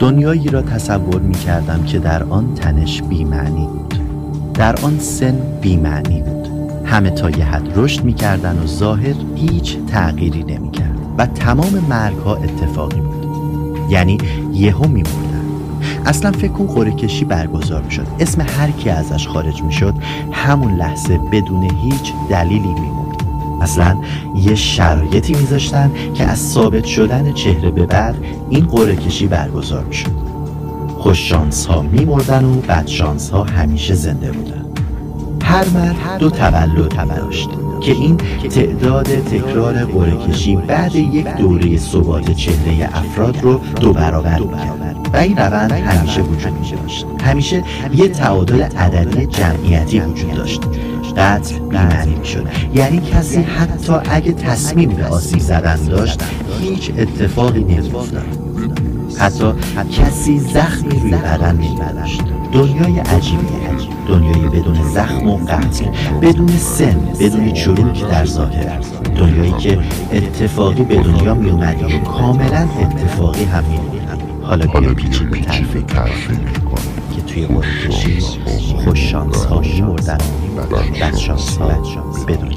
دنیایی را تصور می کردم که در آن تنش بیمعنی بود. در آن سن بیمعنی بود. همه تا یه حد رشد می کردن و ظاهر هیچ تغییری نمی کرد و تمام مرگ ها اتفاقی بود. یعنی یهو می مردن. اصلا فکر کن قره کشی برگزار می شد اسم هر کی ازش خارج می شد همون لحظه بدون هیچ دلیلی می مرد اصلا یه شرایطی میذاشتن که از ثابت شدن چهره به بعد این قره کشی برگزار می شد خوششانس ها می مردن و بدشانس ها همیشه زنده بودن. هر مرد دو تولد داشت که این تعداد تکرار قرعه کشی بعد یک دوره ثبات چهره افراد رو دو برابر می‌کرد. و این روند همیشه وجود داشت. همیشه یه تعادل عددی جمعیتی وجود داشت. قتل بیمعنی می شد. یعنی کسی حتی اگه تصمیم به آسیب زدن داشت هیچ اتفاقی نمی حتی کسی زخمی روی بدن دنیای عجیبیه دنیای بدون زخم و قتل بدون سن بدون چروک در ظاهر. دنیایی که اتفاقی به دنیا می اومدی کاملا اتفاقی هم می حالا بیا پیچیده ترفیع که توی قرآن خوش شانس ها می مردن و بد شانس ها دنیا